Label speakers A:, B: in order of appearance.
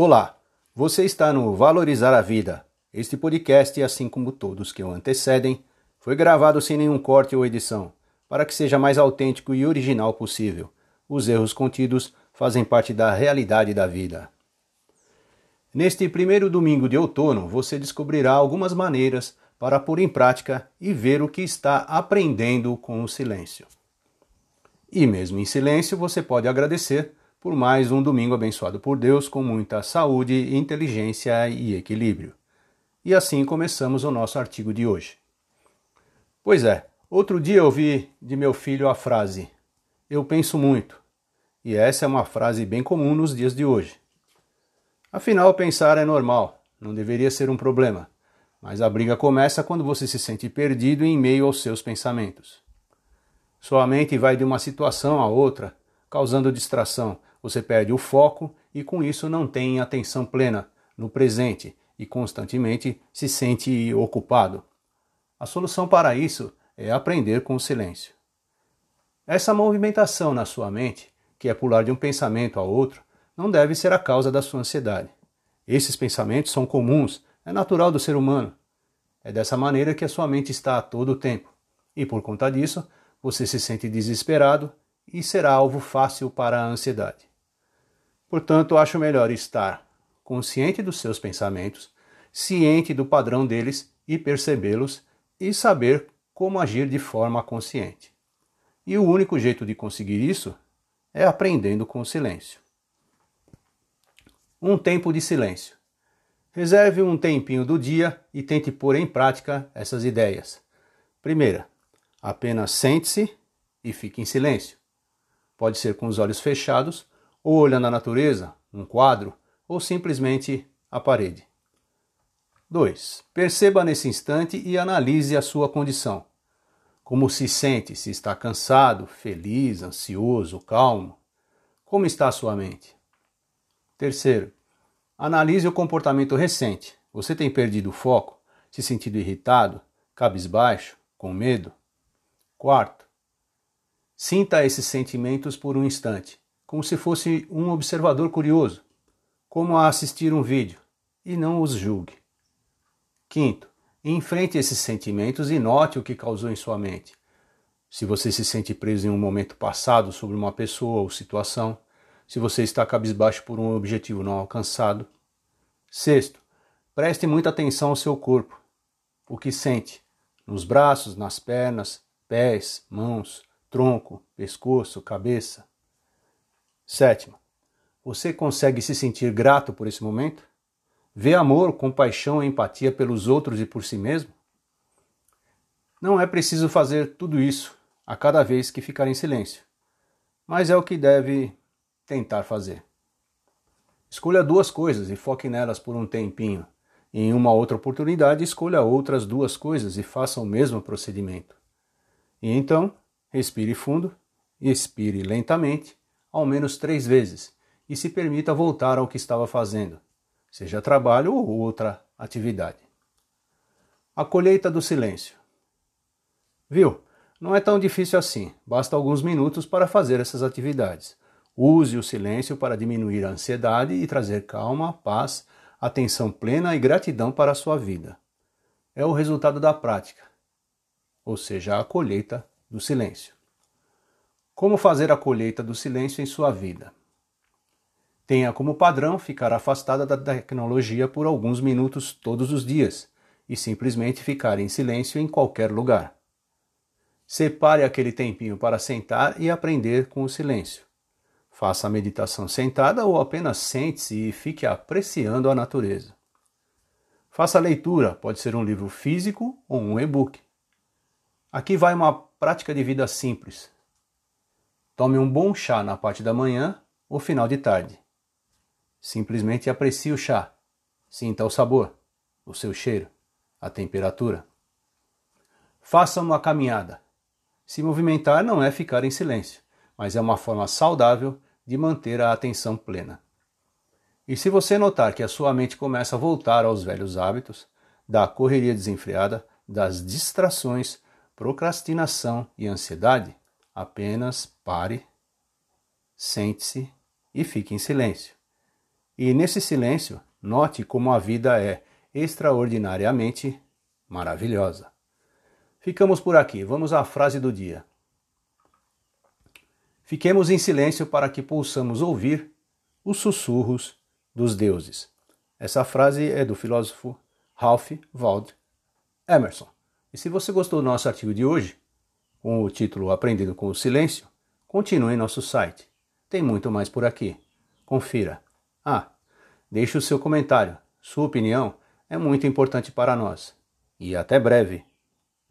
A: Olá, você está no Valorizar a Vida. Este podcast, assim como todos que o antecedem, foi gravado sem nenhum corte ou edição, para que seja mais autêntico e original possível. Os erros contidos fazem parte da realidade da vida. Neste primeiro domingo de outono, você descobrirá algumas maneiras para pôr em prática e ver o que está aprendendo com o silêncio. E mesmo em silêncio, você pode agradecer por mais um domingo abençoado por Deus com muita saúde, inteligência e equilíbrio. E assim começamos o nosso artigo de hoje. Pois é, outro dia eu vi de meu filho a frase: Eu penso muito. E essa é uma frase bem comum nos dias de hoje. Afinal, pensar é normal, não deveria ser um problema. Mas a briga começa quando você se sente perdido em meio aos seus pensamentos. Sua mente vai de uma situação a outra, causando distração, você perde o foco e com isso não tem atenção plena no presente e constantemente se sente ocupado. A solução para isso é aprender com o silêncio. Essa movimentação na sua mente, que é pular de um pensamento a outro, não deve ser a causa da sua ansiedade. Esses pensamentos são comuns, é natural do ser humano. É dessa maneira que a sua mente está a todo o tempo. E por conta disso, você se sente desesperado e será alvo fácil para a ansiedade. Portanto, acho melhor estar consciente dos seus pensamentos, ciente do padrão deles e percebê-los e saber como agir de forma consciente. E o único jeito de conseguir isso é aprendendo com o silêncio. Um tempo de silêncio. Reserve um tempinho do dia e tente pôr em prática essas ideias. Primeira, apenas sente-se e fique em silêncio. Pode ser com os olhos fechados ou olhando a natureza, um quadro, ou simplesmente a parede. 2. Perceba nesse instante e analise a sua condição. Como se sente? Se está cansado, feliz, ansioso, calmo? Como está a sua mente? Terceiro, analise o comportamento recente. Você tem perdido o foco, se sentido irritado, cabisbaixo, com medo? Quarto, sinta esses sentimentos por um instante como se fosse um observador curioso, como a assistir um vídeo, e não os julgue. Quinto, enfrente esses sentimentos e note o que causou em sua mente. Se você se sente preso em um momento passado sobre uma pessoa ou situação, se você está cabisbaixo por um objetivo não alcançado. Sexto, preste muita atenção ao seu corpo. O que sente? Nos braços, nas pernas, pés, mãos, tronco, pescoço, cabeça. Sétima, você consegue se sentir grato por esse momento? Vê amor, compaixão e empatia pelos outros e por si mesmo? Não é preciso fazer tudo isso a cada vez que ficar em silêncio, mas é o que deve tentar fazer. Escolha duas coisas e foque nelas por um tempinho. Em uma outra oportunidade, escolha outras duas coisas e faça o mesmo procedimento. E então, respire fundo, expire lentamente ao menos três vezes e se permita voltar ao que estava fazendo, seja trabalho ou outra atividade. A colheita do silêncio. Viu? Não é tão difícil assim, basta alguns minutos para fazer essas atividades. Use o silêncio para diminuir a ansiedade e trazer calma, paz, atenção plena e gratidão para a sua vida. É o resultado da prática, ou seja, a colheita do silêncio. Como fazer a colheita do silêncio em sua vida? Tenha como padrão ficar afastada da tecnologia por alguns minutos todos os dias e simplesmente ficar em silêncio em qualquer lugar. Separe aquele tempinho para sentar e aprender com o silêncio. Faça a meditação sentada ou apenas sente-se e fique apreciando a natureza. Faça a leitura, pode ser um livro físico ou um e-book. Aqui vai uma prática de vida simples, Tome um bom chá na parte da manhã ou final de tarde. Simplesmente aprecie o chá. Sinta o sabor, o seu cheiro, a temperatura. Faça uma caminhada. Se movimentar não é ficar em silêncio, mas é uma forma saudável de manter a atenção plena. E se você notar que a sua mente começa a voltar aos velhos hábitos, da correria desenfreada, das distrações, procrastinação e ansiedade, Apenas pare, sente-se e fique em silêncio. E nesse silêncio, note como a vida é extraordinariamente maravilhosa. Ficamos por aqui. Vamos à frase do dia. Fiquemos em silêncio para que possamos ouvir os sussurros dos deuses. Essa frase é do filósofo Ralph Waldo Emerson. E se você gostou do nosso artigo de hoje, com o título Aprendendo com o Silêncio, continue em nosso site. Tem muito mais por aqui. Confira. Ah, deixe o seu comentário. Sua opinião é muito importante para nós. E até breve.